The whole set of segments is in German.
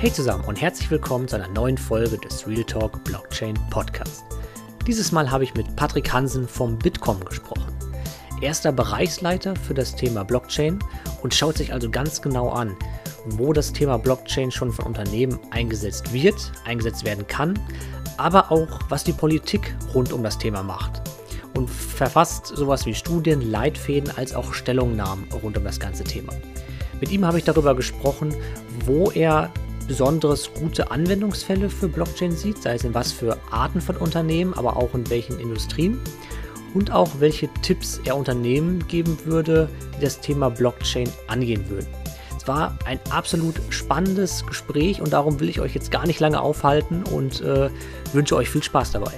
Hey zusammen und herzlich willkommen zu einer neuen Folge des Real Talk Blockchain Podcast. Dieses Mal habe ich mit Patrick Hansen vom Bitkom gesprochen. Er ist der Bereichsleiter für das Thema Blockchain und schaut sich also ganz genau an, wo das Thema Blockchain schon von Unternehmen eingesetzt wird, eingesetzt werden kann, aber auch was die Politik rund um das Thema macht. Und verfasst sowas wie Studien, Leitfäden als auch Stellungnahmen rund um das ganze Thema. Mit ihm habe ich darüber gesprochen, wo er besonders gute Anwendungsfälle für Blockchain sieht, sei es in was für Arten von Unternehmen, aber auch in welchen Industrien und auch welche Tipps er Unternehmen geben würde, die das Thema Blockchain angehen würden. Es war ein absolut spannendes Gespräch und darum will ich euch jetzt gar nicht lange aufhalten und äh, wünsche euch viel Spaß dabei.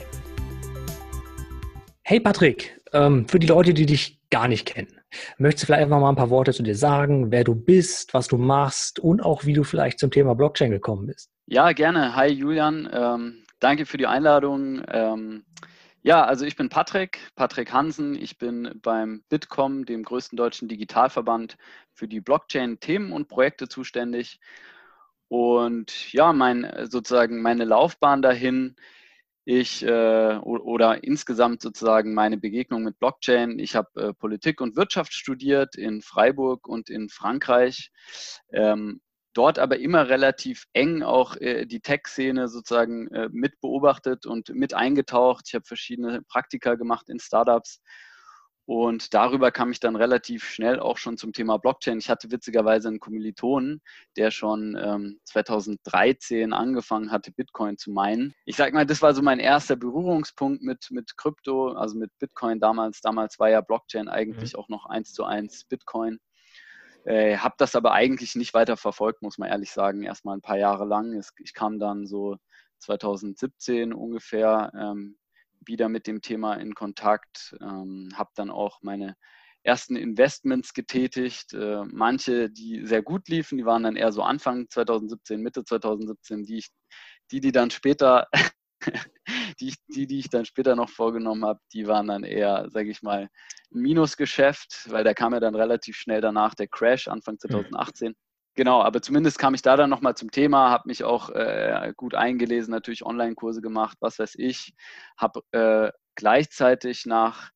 Hey Patrick, ähm, für die Leute, die dich gar nicht kennen, Möchtest du vielleicht einfach mal ein paar Worte zu dir sagen, wer du bist, was du machst und auch wie du vielleicht zum Thema Blockchain gekommen bist? Ja, gerne. Hi Julian, ähm, danke für die Einladung. Ähm, ja, also ich bin Patrick, Patrick Hansen. Ich bin beim Bitkom, dem größten deutschen Digitalverband, für die Blockchain-Themen und Projekte zuständig. Und ja, mein, sozusagen meine Laufbahn dahin ich äh, oder insgesamt sozusagen meine Begegnung mit Blockchain. Ich habe äh, Politik und Wirtschaft studiert in Freiburg und in Frankreich. Ähm, dort aber immer relativ eng auch äh, die Tech-Szene sozusagen äh, mit beobachtet und mit eingetaucht. Ich habe verschiedene Praktika gemacht in Startups und darüber kam ich dann relativ schnell auch schon zum Thema Blockchain. Ich hatte witzigerweise einen Kommilitonen, der schon ähm, 2013 angefangen hatte, Bitcoin zu meinen. Ich sag mal, das war so mein erster Berührungspunkt mit, mit Krypto, also mit Bitcoin damals. Damals war ja Blockchain eigentlich mhm. auch noch eins zu eins Bitcoin. Äh, habe das aber eigentlich nicht weiter verfolgt, muss man ehrlich sagen, erstmal ein paar Jahre lang. Es, ich kam dann so 2017 ungefähr ähm, wieder mit dem Thema in Kontakt, ähm, habe dann auch meine ersten Investments getätigt. Äh, manche, die sehr gut liefen, die waren dann eher so Anfang 2017, Mitte 2017, die, ich, die, die dann später, die, die, die ich dann später noch vorgenommen habe, die waren dann eher, sage ich mal, ein Minusgeschäft, weil da kam ja dann relativ schnell danach der Crash Anfang 2018. Mhm. Genau, aber zumindest kam ich da dann nochmal zum Thema, habe mich auch äh, gut eingelesen, natürlich Online-Kurse gemacht, was weiß ich, habe äh, gleichzeitig nach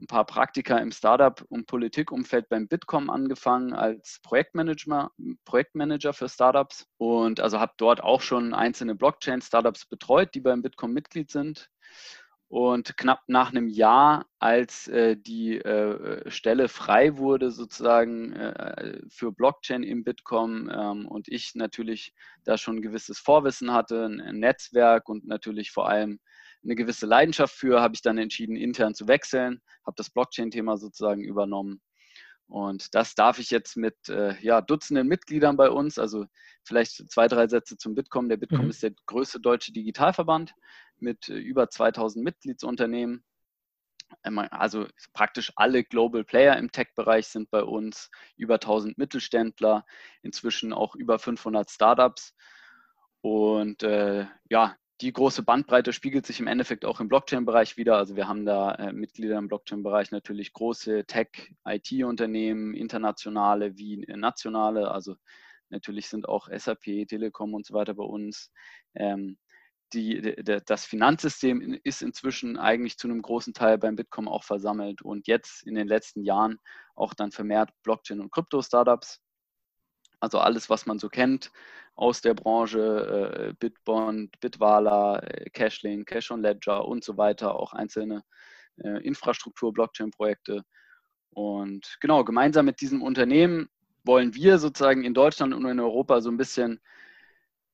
ein paar Praktika im Startup- und Politikumfeld beim Bitkom angefangen als Projektmanager, Projektmanager für Startups. Und also habe dort auch schon einzelne Blockchain-Startups betreut, die beim Bitkom Mitglied sind und knapp nach einem Jahr, als äh, die äh, Stelle frei wurde, sozusagen äh, für Blockchain im Bitkom ähm, und ich natürlich da schon ein gewisses Vorwissen hatte, ein Netzwerk und natürlich vor allem eine gewisse Leidenschaft für, habe ich dann entschieden, intern zu wechseln, habe das Blockchain-Thema sozusagen übernommen und das darf ich jetzt mit äh, ja, Dutzenden Mitgliedern bei uns, also vielleicht zwei, drei Sätze zum Bitkom. Der Bitkom mhm. ist der größte deutsche Digitalverband mit äh, über 2000 Mitgliedsunternehmen. Ähm, also praktisch alle Global Player im Tech-Bereich sind bei uns, über 1000 Mittelständler, inzwischen auch über 500 Startups. Und äh, ja, die große Bandbreite spiegelt sich im Endeffekt auch im Blockchain-Bereich wieder. Also wir haben da äh, Mitglieder im Blockchain-Bereich natürlich große Tech-IT-Unternehmen, internationale wie nationale. Also natürlich sind auch SAP, Telekom und so weiter bei uns. Ähm, die, de, das Finanzsystem ist inzwischen eigentlich zu einem großen Teil beim Bitkom auch versammelt und jetzt in den letzten Jahren auch dann vermehrt Blockchain- und Krypto-Startups. Also alles, was man so kennt aus der Branche, äh, Bitbond, Bitwala, äh, Cashlink, Cash on Ledger und so weiter, auch einzelne äh, Infrastruktur-Blockchain-Projekte. Und genau, gemeinsam mit diesem Unternehmen wollen wir sozusagen in Deutschland und in Europa so ein bisschen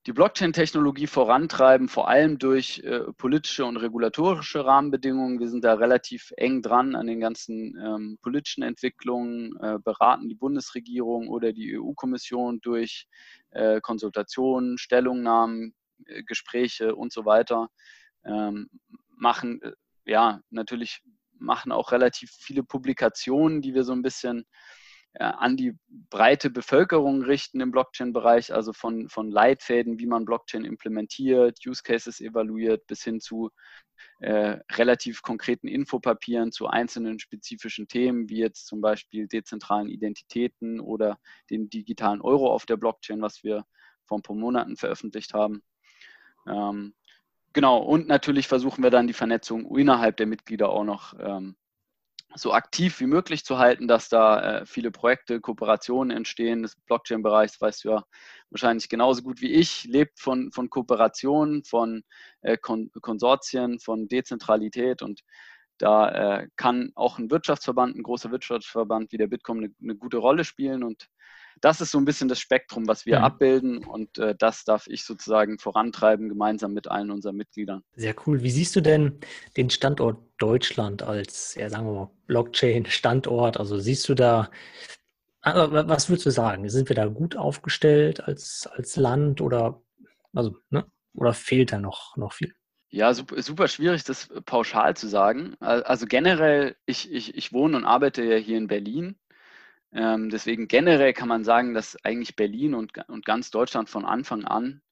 die Blockchain-Technologie vorantreiben, vor allem durch äh, politische und regulatorische Rahmenbedingungen. Wir sind da relativ eng dran an den ganzen ähm, politischen Entwicklungen, äh, beraten die Bundesregierung oder die EU-Kommission durch äh, Konsultationen, Stellungnahmen, äh, Gespräche und so weiter. Ähm, machen, äh, ja, natürlich machen auch relativ viele Publikationen, die wir so ein bisschen an die breite Bevölkerung richten im Blockchain-Bereich, also von, von Leitfäden, wie man Blockchain implementiert, Use Cases evaluiert, bis hin zu äh, relativ konkreten Infopapieren zu einzelnen spezifischen Themen, wie jetzt zum Beispiel dezentralen Identitäten oder den digitalen Euro auf der Blockchain, was wir vor ein paar Monaten veröffentlicht haben. Ähm, genau, und natürlich versuchen wir dann die Vernetzung innerhalb der Mitglieder auch noch ähm, so aktiv wie möglich zu halten, dass da äh, viele Projekte, Kooperationen entstehen. Das Blockchain-Bereich, das weißt du ja wahrscheinlich genauso gut wie ich, lebt von, von Kooperationen, von äh, Kon Konsortien, von Dezentralität und da äh, kann auch ein Wirtschaftsverband, ein großer Wirtschaftsverband wie der Bitkom eine, eine, gute Rolle spielen. Und das ist so ein bisschen das Spektrum, was wir mhm. abbilden. Und äh, das darf ich sozusagen vorantreiben, gemeinsam mit allen unseren Mitgliedern. Sehr cool. Wie siehst du denn den Standort Deutschland als, ja, sagen wir mal, Blockchain-Standort? Also siehst du da, was würdest du sagen? Sind wir da gut aufgestellt als, als Land oder, also, ne? oder fehlt da noch, noch viel? Ja, super, super schwierig, das pauschal zu sagen. Also generell, ich, ich, ich wohne und arbeite ja hier in Berlin. Ähm, deswegen generell kann man sagen, dass eigentlich Berlin und, und ganz Deutschland von Anfang an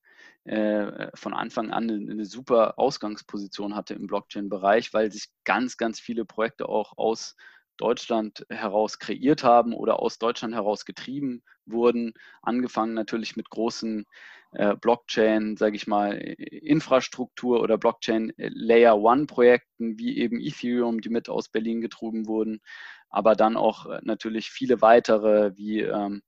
äh, von Anfang an eine, eine, super Ausgangsposition hatte im Blockchain-Bereich, weil sich ganz, ganz viele Projekte auch aus Deutschland heraus kreiert haben oder aus Deutschland heraus getrieben wurden. Angefangen natürlich mit großen äh, Blockchain, sage ich mal, Infrastruktur oder Blockchain Layer One Projekten wie eben Ethereum, die mit aus Berlin getrieben wurden, aber dann auch äh, natürlich viele weitere wie ähm,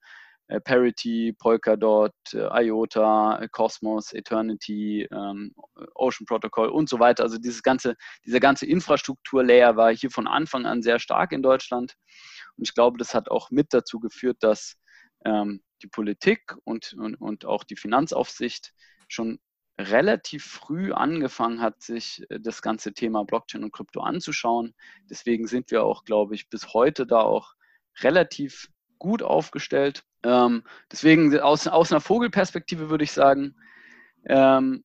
äh, Parity, Polkadot, äh, IOTA, Cosmos, Eternity, ähm, Ocean Protocol und so weiter. Also dieses ganze, dieser ganze Infrastrukturlayer war hier von Anfang an sehr stark in Deutschland. Und ich glaube, das hat auch mit dazu geführt, dass ähm, die Politik und, und, und auch die Finanzaufsicht schon relativ früh angefangen hat, sich das ganze Thema Blockchain und Krypto anzuschauen. Deswegen sind wir auch, glaube ich, bis heute da auch relativ gut aufgestellt. Ähm, deswegen aus, aus einer Vogelperspektive würde ich sagen, ähm,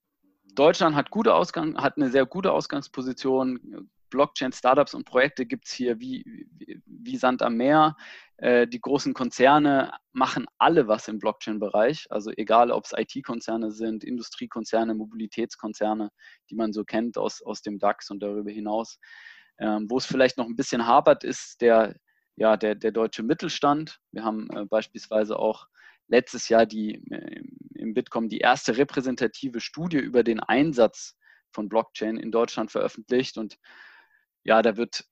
Deutschland hat, gute Ausgang, hat eine sehr gute Ausgangsposition. Blockchain-Startups und Projekte gibt es hier wie, wie, wie, Sand am Meer. Äh, die großen Konzerne machen alle was im Blockchain-Bereich. Also egal, ob es IT-Konzerne sind, Industriekonzerne, Mobilitätskonzerne, die man so kennt aus, aus dem DAX und darüber hinaus. Ähm, wo es vielleicht noch ein bisschen hapert, ist der, ja, der, der deutsche Mittelstand. Wir haben äh, beispielsweise auch letztes Jahr die, äh, im Bitkom die erste repräsentative Studie über den Einsatz von Blockchain in Deutschland veröffentlicht. Und ja, da wird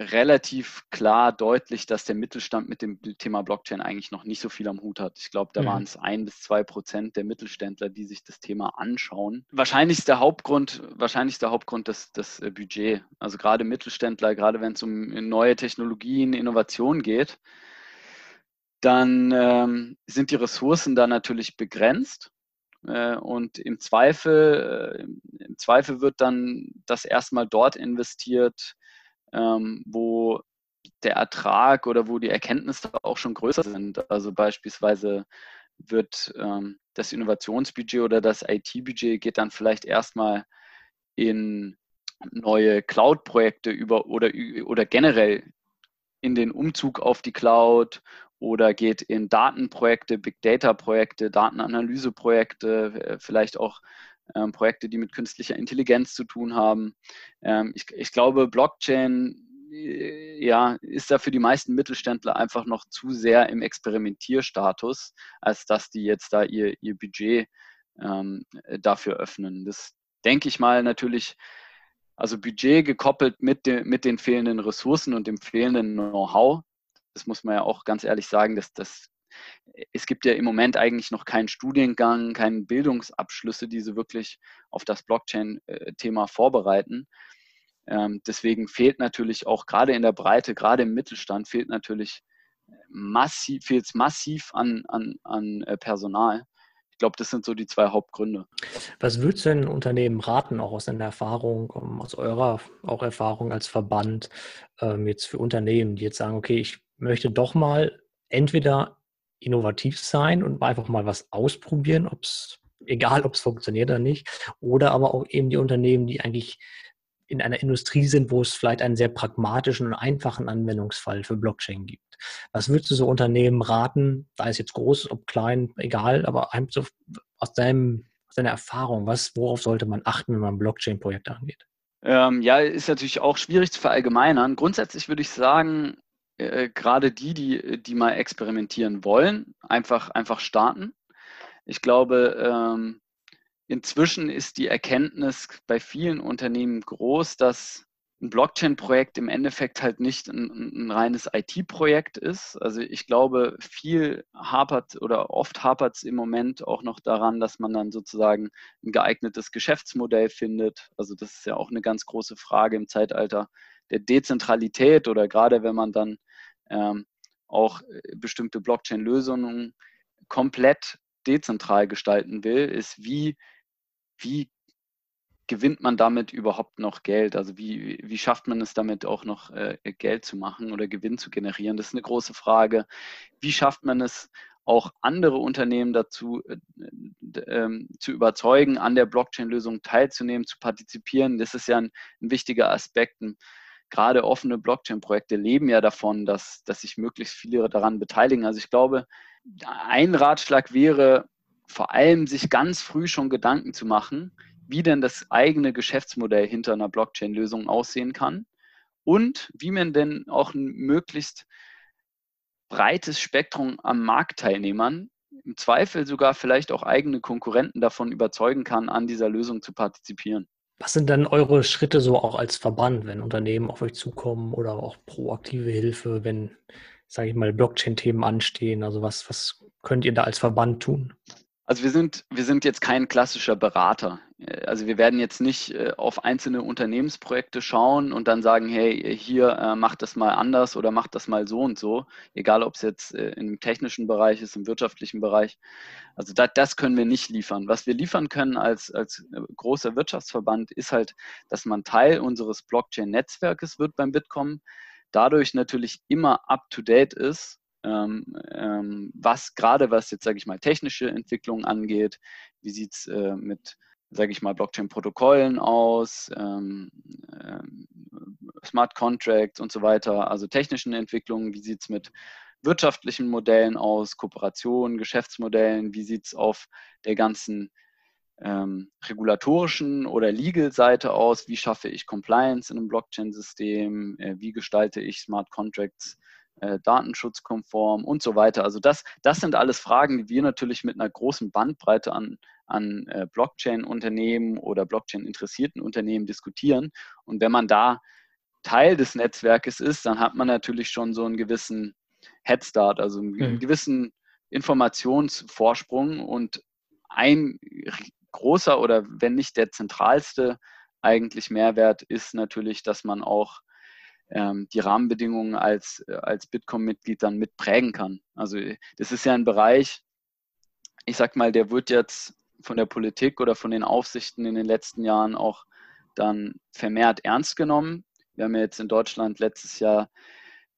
relativ klar deutlich, dass der Mittelstand mit dem Thema Blockchain eigentlich noch nicht so viel am Hut hat. Ich glaube, da mhm. waren es ein bis zwei Prozent der Mittelständler, die sich das Thema anschauen. Wahrscheinlich ist der Hauptgrund, wahrscheinlich ist der Hauptgrund das, das äh, Budget. Also gerade Mittelständler, gerade wenn es um neue Technologien, Innovationen geht, dann ähm, sind die Ressourcen da natürlich begrenzt. Äh, und im Zweifel, äh, im Zweifel wird dann das erstmal dort investiert, ähm, wo der Ertrag oder wo die Erkenntnisse auch schon größer sind. Also beispielsweise wird ähm, das Innovationsbudget oder das IT-Budget geht dann vielleicht erstmal in neue Cloud-Projekte über oder, oder generell in den Umzug auf die Cloud oder geht in Datenprojekte, Big Data-Projekte, Datenanalyse-Projekte, äh, vielleicht auch ähm, Projekte, die mit künstlicher Intelligenz zu tun haben. Ähm, ich, ich, glaube, Blockchain äh, ja, ist da für die meisten Mittelständler einfach noch zu sehr im Experimentierstatus, als dass die jetzt da ihr, ihr Budget ähm, dafür öffnen. Das denke ich mal natürlich, also Budget gekoppelt mit, de, mit den fehlenden Ressourcen und dem fehlenden Know-how. Das muss man ja auch ganz ehrlich sagen, dass das es gibt ja im Moment eigentlich noch keinen Studiengang, keine Bildungsabschlüsse, die so wirklich auf das Blockchain-Thema vorbereiten. Ähm, deswegen fehlt natürlich auch gerade in der Breite, gerade im Mittelstand, fehlt natürlich massiv, fehlt es massiv an, an, an äh, Personal. Ich glaube, das sind so die zwei Hauptgründe. Was würdest du denn Unternehmen raten, auch aus deiner Erfahrung, ähm, aus eurer auch Erfahrung als Verband, ähm, jetzt für Unternehmen, die jetzt sagen, okay, ich möchte doch mal entweder innovativ sein und einfach mal was ausprobieren, ob es, egal ob es funktioniert oder nicht, oder aber auch eben die Unternehmen, die eigentlich in einer Industrie sind, wo es vielleicht einen sehr pragmatischen und einfachen Anwendungsfall für Blockchain gibt. Was würdest du so Unternehmen raten, da ist jetzt groß, ob klein, egal, aber aus, deinem, aus deiner Erfahrung, was, worauf sollte man achten, wenn man Blockchain-Projekte angeht? Ähm, ja, ist natürlich auch schwierig zu verallgemeinern. Grundsätzlich würde ich sagen, äh, gerade die, die, die mal experimentieren wollen, einfach, einfach starten. Ich glaube, ähm, inzwischen ist die Erkenntnis bei vielen Unternehmen groß, dass ein Blockchain-Projekt im Endeffekt halt nicht ein, ein reines IT-Projekt ist. Also ich glaube, viel hapert oder oft hapert es im Moment auch noch daran, dass man dann sozusagen ein geeignetes Geschäftsmodell findet. Also das ist ja auch eine ganz große Frage im Zeitalter der Dezentralität oder gerade wenn man dann ähm, auch äh, bestimmte Blockchain-Lösungen komplett dezentral gestalten will, ist wie, wie gewinnt man damit überhaupt noch Geld? Also wie, wie schafft man es damit auch noch äh, Geld zu machen oder Gewinn zu generieren? Das ist eine große Frage. Wie schafft man es auch andere Unternehmen dazu äh, äh, zu überzeugen, an der Blockchain-Lösung teilzunehmen, zu partizipieren? Das ist ja ein, ein wichtiger Aspekt. Und gerade offene Blockchain-Projekte leben ja davon, dass, dass sich möglichst viele daran beteiligen. Also ich glaube, ein Ratschlag wäre vor allem, sich ganz früh schon Gedanken zu machen, wie denn das eigene Geschäftsmodell hinter einer Blockchain-Lösung aussehen kann und wie man denn auch ein möglichst breites Spektrum an Marktteilnehmern, im Zweifel sogar vielleicht auch eigene Konkurrenten davon überzeugen kann, an dieser Lösung zu partizipieren. Was sind dann eure Schritte so auch als Verband, wenn Unternehmen auf euch zukommen oder auch proaktive Hilfe, wenn, sage ich mal, Blockchain-Themen anstehen? Also was, was könnt ihr da als Verband tun? Also wir sind, wir sind jetzt kein klassischer Berater. Also wir werden jetzt nicht äh, auf einzelne Unternehmensprojekte schauen und dann sagen, hey, hier äh, macht das mal anders oder macht das mal so und so, egal ob es jetzt äh, im technischen Bereich ist, im wirtschaftlichen Bereich. Also das, das können wir nicht liefern. Was wir liefern können als, als großer Wirtschaftsverband ist halt, dass man Teil unseres Blockchain-Netzwerkes wird beim Bitkom, dadurch natürlich immer up-to-date ist ähm, ähm, was gerade was jetzt, sage ich mal, technische Entwicklungen angeht, wie sieht es äh, mit, sage ich mal, Blockchain-Protokollen aus, ähm, ähm, Smart Contracts und so weiter, also technischen Entwicklungen, wie sieht es mit wirtschaftlichen Modellen aus, Kooperationen, Geschäftsmodellen, wie sieht es auf der ganzen ähm, regulatorischen oder Legal-Seite aus, wie schaffe ich Compliance in einem Blockchain-System, äh, wie gestalte ich Smart Contracts äh, datenschutzkonform und so weiter. Also das, das sind alles Fragen, die wir natürlich mit einer großen Bandbreite an, an äh, Blockchain-Unternehmen oder Blockchain-interessierten Unternehmen diskutieren. Und wenn man da Teil des Netzwerkes ist, dann hat man natürlich schon so einen gewissen Headstart, also einen mhm. gewissen Informationsvorsprung und ein großer oder wenn nicht der zentralste eigentlich Mehrwert ist natürlich, dass man auch ähm, die Rahmenbedingungen als, äh, als Bitkom-Mitglied dann mitprägen kann. Also das ist ja ein Bereich, ich sag mal, der wird jetzt von der Politik oder von den Aufsichten in den letzten Jahren auch dann vermehrt ernst genommen. Wir haben ja jetzt in Deutschland letztes Jahr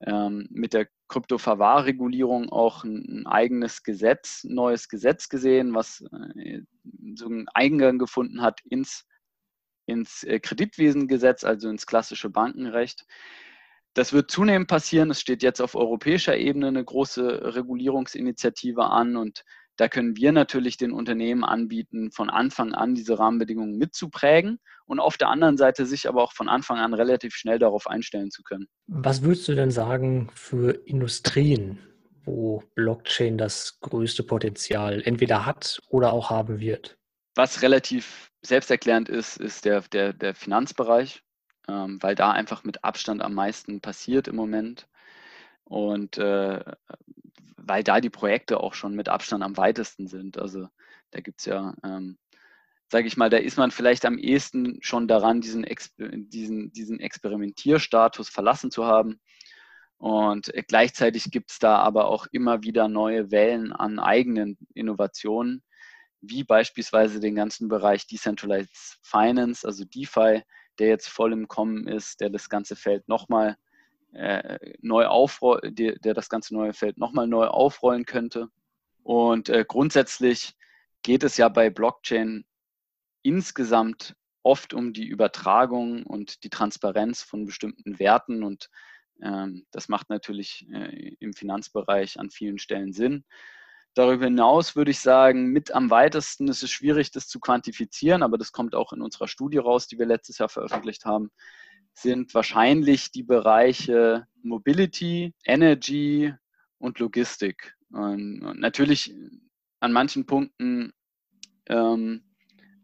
ähm, mit der Kryptoverwahrregulierung auch ein, ein, eigenes Gesetz, ein neues Gesetz gesehen, was äh, so einen Eingang gefunden hat ins, ins äh, Kreditwesengesetz, also ins klassische Bankenrecht. Das wird zunehmend passieren. Es steht jetzt auf europäischer Ebene eine große Regulierungsinitiative an und da können wir natürlich den Unternehmen anbieten, von Anfang an diese Rahmenbedingungen mitzuprägen und auf der anderen Seite sich aber auch von Anfang an relativ schnell darauf einstellen zu können. Was würdest du denn sagen für Industrien, wo Blockchain das größte Potenzial entweder hat oder auch haben wird? Was relativ selbsterklärend ist, ist der, der, der Finanzbereich ähm, weil da einfach mit Abstand am meisten passiert im Moment. Und äh, weil da die Projekte auch schon mit Abstand am weitesten sind. Also da gibt es ja, ähm, sage ich mal, da ist man vielleicht am ehesten schon daran, diesen, diesen, diesen Experimentierstatus verlassen zu haben. Und gleichzeitig gibt es da aber auch immer wieder neue Wellen an eigenen Innovationen, wie beispielsweise den ganzen Bereich Decentralized Finance, also DeFi, der jetzt voll im Kommen ist, der das ganze Feld nochmal äh, neu aufrollen, der, das ganze neue Feld nochmal neu aufrollen könnte. Und äh, grundsätzlich geht es ja bei Blockchain insgesamt oft um die Übertragung und die Transparenz von bestimmten Werten und ähm, das macht natürlich äh, im Finanzbereich an vielen Stellen Sinn. Darüber hinaus würde ich sagen, mit am weitesten ist es schwierig, das zu quantifizieren, aber das kommt auch in unserer Studie raus, die wir letztes Jahr veröffentlicht haben, sind wahrscheinlich die Bereiche Mobility, Energy und Logistik. Und natürlich an manchen Punkten ähm,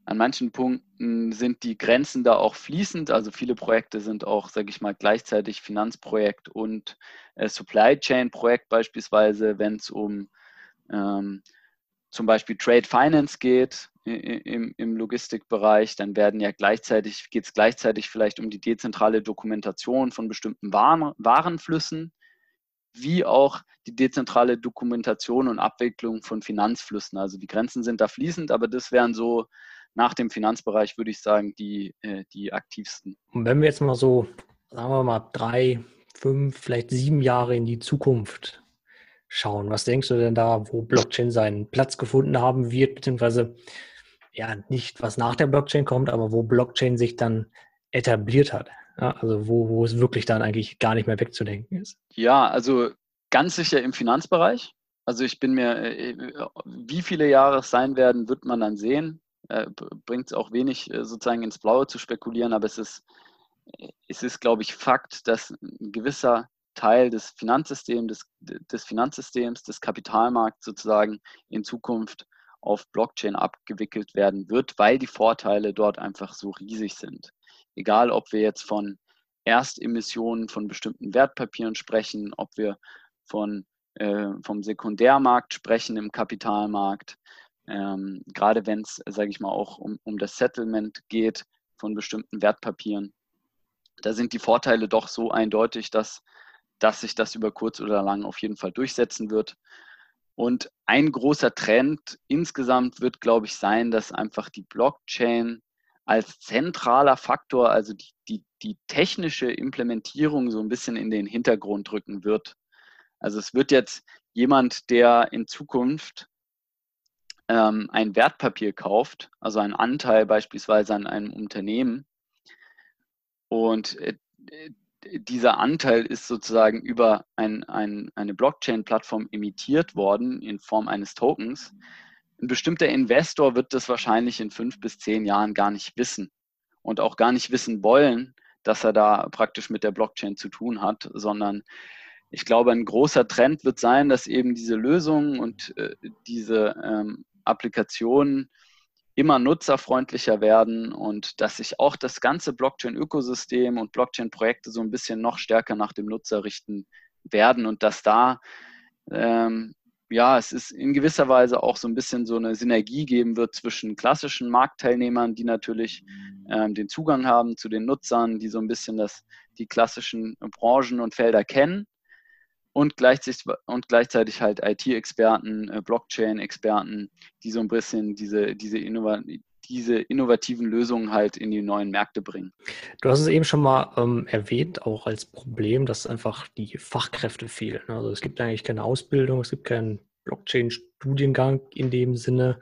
an manchen Punkten sind die Grenzen da auch fließend. Also viele Projekte sind auch, sage ich mal, gleichzeitig Finanzprojekt und äh, Supply Chain Projekt beispielsweise, wenn es um ähm, zum Beispiel Trade Finance geht im, im Logistikbereich, dann werden ja gleichzeitig, geht es gleichzeitig vielleicht um die dezentrale Dokumentation von bestimmten Waren, Warenflüssen, wie auch die dezentrale Dokumentation und Abwicklung von Finanzflüssen. Also die Grenzen sind da fließend, aber das wären so nach dem Finanzbereich, würde ich sagen, die, äh, die aktivsten. Und wenn wir jetzt mal so, sagen wir mal, drei, fünf, vielleicht sieben Jahre in die Zukunft schauen, was denkst du denn da, wo Blockchain seinen Platz gefunden haben wird, beziehungsweise ja, nicht was nach der Blockchain kommt, aber wo Blockchain sich dann etabliert hat? Ja, also wo, wo es wirklich dann eigentlich gar nicht mehr wegzudenken ist. Ja, also ganz sicher im Finanzbereich. Also ich bin mir, äh, wie viele Jahre es sein werden, wird man dann sehen äh, bringt es auch wenig, äh, sozusagen ins Blaue zu spekulieren, aber es ist, äh, es ist, glaube ich, Fakt, dass ein gewisser Teil des Finanzsystems, des, des Finanzsystems, des Kapitalmarkts sozusagen in Zukunft auf Blockchain abgewickelt werden wird, weil die Vorteile dort einfach so riesig sind. Egal, ob wir jetzt von Erstemissionen von bestimmten Wertpapieren sprechen, ob wir von, äh, vom Sekundärmarkt sprechen im Kapitalmarkt, ähm, gerade wenn es, sage ich mal, auch um, um das Settlement geht von bestimmten Wertpapieren. Da sind die Vorteile doch so eindeutig, dass, dass sich das über kurz oder lang auf jeden Fall durchsetzen wird. Und ein großer Trend insgesamt wird, glaube ich, sein, dass einfach die Blockchain als zentraler Faktor, also die, die, die technische Implementierung so ein bisschen in den Hintergrund rücken wird. Also es wird jetzt jemand, der in Zukunft ähm, ein Wertpapier kauft, also einen Anteil beispielsweise an einem Unternehmen, und äh, dieser Anteil ist sozusagen über ein, ein, eine Blockchain-Plattform emittiert worden in Form eines Tokens. Ein bestimmter Investor wird das wahrscheinlich in fünf bis zehn Jahren gar nicht wissen und auch gar nicht wissen wollen, dass er da praktisch mit der Blockchain zu tun hat, sondern ich glaube, ein großer Trend wird sein, dass eben diese Lösungen und äh, diese ähm, Applikationen immer nutzerfreundlicher werden und dass sich auch das ganze Blockchain-Ökosystem und Blockchain-Projekte so ein bisschen noch stärker nach dem Nutzer richten werden und dass da, ähm, ja, es ist in gewisser Weise auch so ein bisschen so eine Synergie geben wird zwischen klassischen Marktteilnehmern, die natürlich ähm, den Zugang haben zu den Nutzern, die so ein bisschen das, die klassischen Branchen und Felder kennen und gleichzeitig, und gleichzeitig halt IT-Experten, äh, Blockchain-Experten, die so ein bisschen diese, diese, Innova diese innovativen Lösungen halt in die neuen Märkte bringen. Du hast es eben schon mal ähm, erwähnt, auch als Problem, dass einfach die Fachkräfte fehlen. Also es gibt eigentlich keine Ausbildung, es gibt keinen Blockchain-Studiengang in dem Sinne.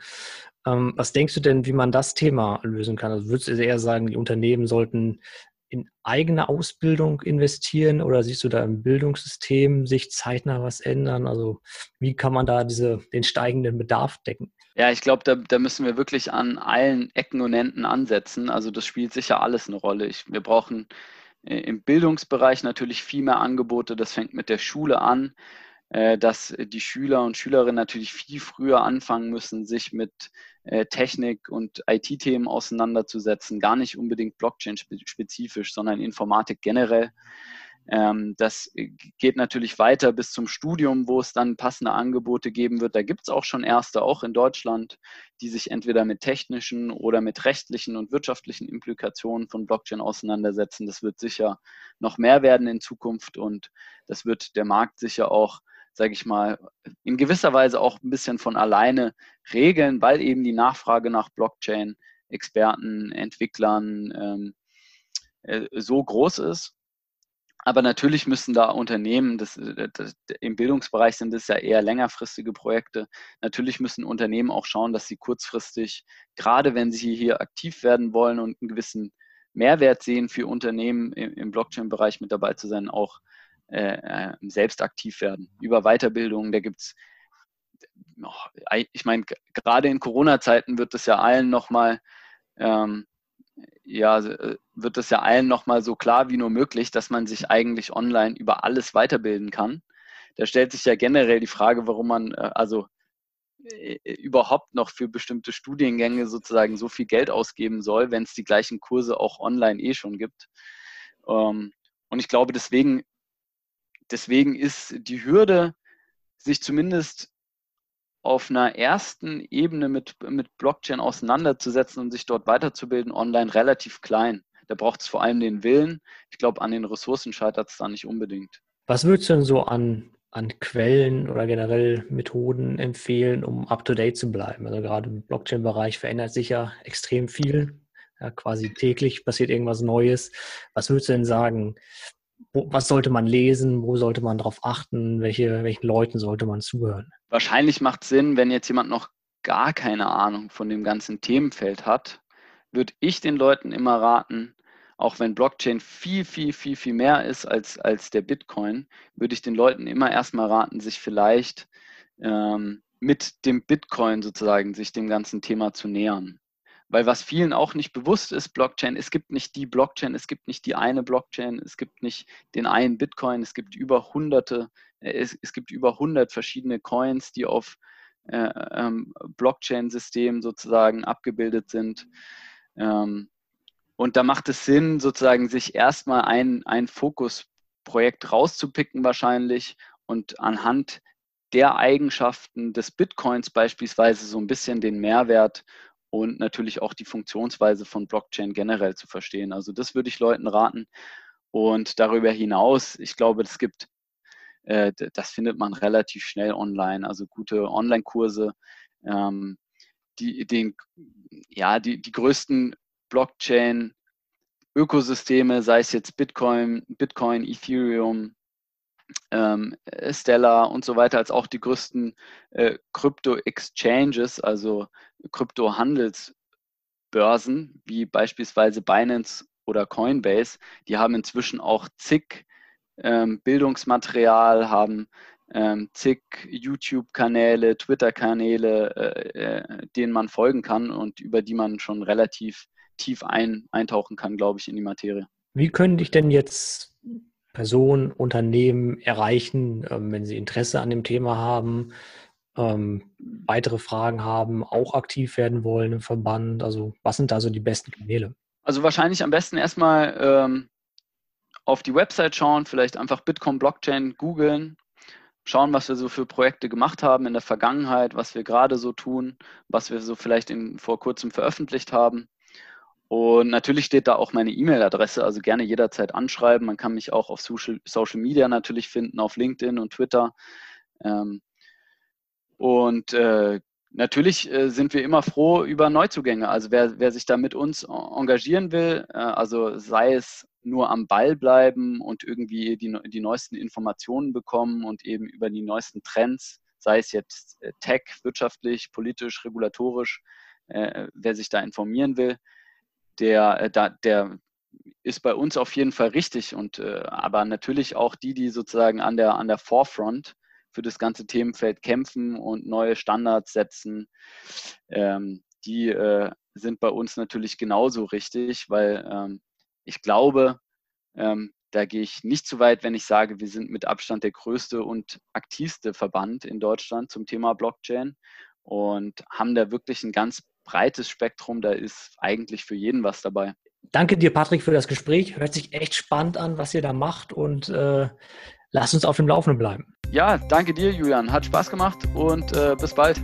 Ähm, was denkst du denn, wie man das Thema lösen kann? Also würdest du eher sagen, die Unternehmen sollten in eigene Ausbildung investieren oder siehst du da im Bildungssystem sich zeitnah was ändern? Also wie kann man da diese, den steigenden Bedarf decken? Ja, ich glaube, da, da, müssen wir wirklich an allen Ecken und Enden ansetzen. Also das spielt sicher alles eine Rolle. Ich, wir brauchen äh, im Bildungsbereich natürlich viel mehr Angebote. Das fängt mit der Schule an, dass die Schüler und Schülerinnen natürlich viel früher anfangen müssen, sich mit äh, Technik und IT-Themen auseinanderzusetzen, gar nicht unbedingt Blockchain-spezifisch, sondern Informatik generell. Ähm, das geht natürlich weiter bis zum Studium, wo es dann passende Angebote geben wird. Da gibt es auch schon erste, auch in Deutschland, die sich entweder mit technischen oder mit rechtlichen und wirtschaftlichen Implikationen von Blockchain auseinandersetzen. Das wird sicher noch mehr werden in Zukunft und das wird der Markt sicher auch sage ich mal, in gewisser Weise auch ein bisschen von alleine regeln, weil eben die Nachfrage nach Blockchain, Experten, Entwicklern ähm, äh, so groß ist. Aber natürlich müssen da Unternehmen, das, äh, das, im Bildungsbereich sind es ja eher längerfristige Projekte, natürlich müssen Unternehmen auch schauen, dass sie kurzfristig, gerade wenn sie hier aktiv werden wollen und einen gewissen Mehrwert sehen für Unternehmen im, im Blockchain-Bereich mit dabei zu sein, auch äh, äh, selbst aktiv werden. Über Weiterbildung, da gibt es, ich meine, gerade in Corona-Zeiten wird es ja allen nochmal, ähm, ja, äh, wird es ja allen nochmal so klar wie nur möglich, dass man sich eigentlich online über alles weiterbilden kann. Da stellt sich ja generell die Frage, warum man, äh, also äh, überhaupt noch für bestimmte Studiengänge sozusagen so viel Geld ausgeben soll, wenn es die gleichen Kurse auch online eh schon gibt. Ähm, und ich glaube, deswegen, deswegen ist die Hürde, sich zumindest auf einer ersten Ebene mit, mit Blockchain auseinanderzusetzen und sich dort weiterzubilden, online relativ klein. Da braucht es vor allem den Willen. Ich glaube, an den Ressourcen scheitert es da nicht unbedingt. Was würdest du denn so an, an Quellen oder generell Methoden empfehlen, um up-to-date zu bleiben? Also gerade im Blockchain-Bereich verändert sich ja extrem viel. Ja, quasi täglich passiert irgendwas Neues. Was würdest du denn sagen? Wo, was sollte man lesen? Wo sollte man darauf achten? Welche, welchen Leuten sollte man zuhören? Wahrscheinlich macht es Sinn, wenn jetzt jemand noch gar keine Ahnung von dem ganzen Themenfeld hat, würde ich den Leuten immer raten, auch wenn Blockchain viel, viel, viel, viel mehr ist als, als der Bitcoin, würde ich den Leuten immer erstmal raten, sich vielleicht ähm, mit dem Bitcoin sozusagen, sich dem ganzen Thema zu nähern. Weil was vielen auch nicht bewusst ist, Blockchain, es gibt nicht die Blockchain, es gibt nicht die eine Blockchain, es gibt nicht den einen Bitcoin, es gibt über hunderte, äh, es, es gibt über hundert verschiedene Coins, die auf äh, ähm, Blockchain-Systemen sozusagen abgebildet sind. Ähm, und da macht es Sinn, sozusagen sich erstmal ein, ein Fokusprojekt rauszupicken wahrscheinlich und anhand der Eigenschaften des Bitcoins beispielsweise so ein bisschen den Mehrwert und natürlich auch die Funktionsweise von Blockchain generell zu verstehen. Also das würde ich Leuten raten. Und darüber hinaus, ich glaube, es gibt, äh, das findet man relativ schnell online, also gute Online-Kurse, ähm, die, den, ja, die, die größten Blockchain-Ökosysteme, sei es jetzt Bitcoin, Bitcoin, Ethereum, ähm, Stellar und so weiter, als auch die größten äh, Krypto-Exchanges, also Krypto-Handelsbörsen, wie beispielsweise Binance oder Coinbase, die haben inzwischen auch zig ähm, Bildungsmaterial, haben ähm, zig YouTube-Kanäle, Twitter-Kanäle, äh, äh, denen man folgen kann und über die man schon relativ tief ein, eintauchen kann, glaube ich, in die Materie. Wie können dich denn jetzt Personen, Unternehmen erreichen, ähm, wenn sie Interesse an dem Thema haben, ähm, weitere Fragen haben, auch aktiv werden wollen im Verband? Also was sind da so die besten Kanäle? Also wahrscheinlich am besten erstmal ähm, auf die Website schauen, vielleicht einfach Bitcoin Blockchain googeln, schauen, was wir so für Projekte gemacht haben in der Vergangenheit, was wir gerade so tun, was wir so vielleicht in, vor kurzem veröffentlicht haben. Und natürlich steht da auch meine E-Mail-Adresse, also gerne jederzeit anschreiben. Man kann mich auch auf Social, Social Media natürlich finden, auf LinkedIn und Twitter. Ähm, und äh, natürlich äh, sind wir immer froh über Neuzugänge. Also wer, wer sich da mit uns engagieren will, äh, also sei es nur am Ball bleiben und irgendwie die, die neuesten Informationen bekommen und eben über die neuesten Trends, sei es jetzt äh, Tech, wirtschaftlich, politisch, regulatorisch, wer sich da informieren will, der, äh, der ist bei uns auf jeden Fall richtig. Und äh, aber natürlich auch die, die sozusagen an der, an der Forefront für das ganze Themenfeld kämpfen und neue Standards setzen, ähm, die äh, sind bei uns natürlich genauso richtig, weil ähm, ich glaube, ähm, da gehe ich nicht zu weit, wenn ich sage, wir sind mit Abstand der größte und aktivste Verband in Deutschland zum Thema Blockchain und haben da wirklich ein ganz breites Spektrum, da ist eigentlich für jeden was dabei. Danke dir, Patrick, für das Gespräch. Hört sich echt spannend an, was ihr da macht und äh, lasst uns auf dem Laufenden bleiben. Ja, danke dir, Julian. Hat Spaß gemacht und äh, bis bald.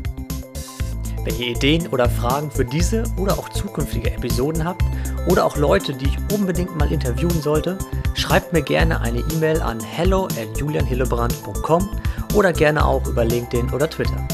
Wenn ihr Ideen oder Fragen für diese oder auch zukünftige Episoden habt oder auch Leute, die ich unbedingt mal interviewen sollte, schreibt mir gerne eine E-Mail an hello at julianhillebrand.com oder gerne auch über LinkedIn oder Twitter.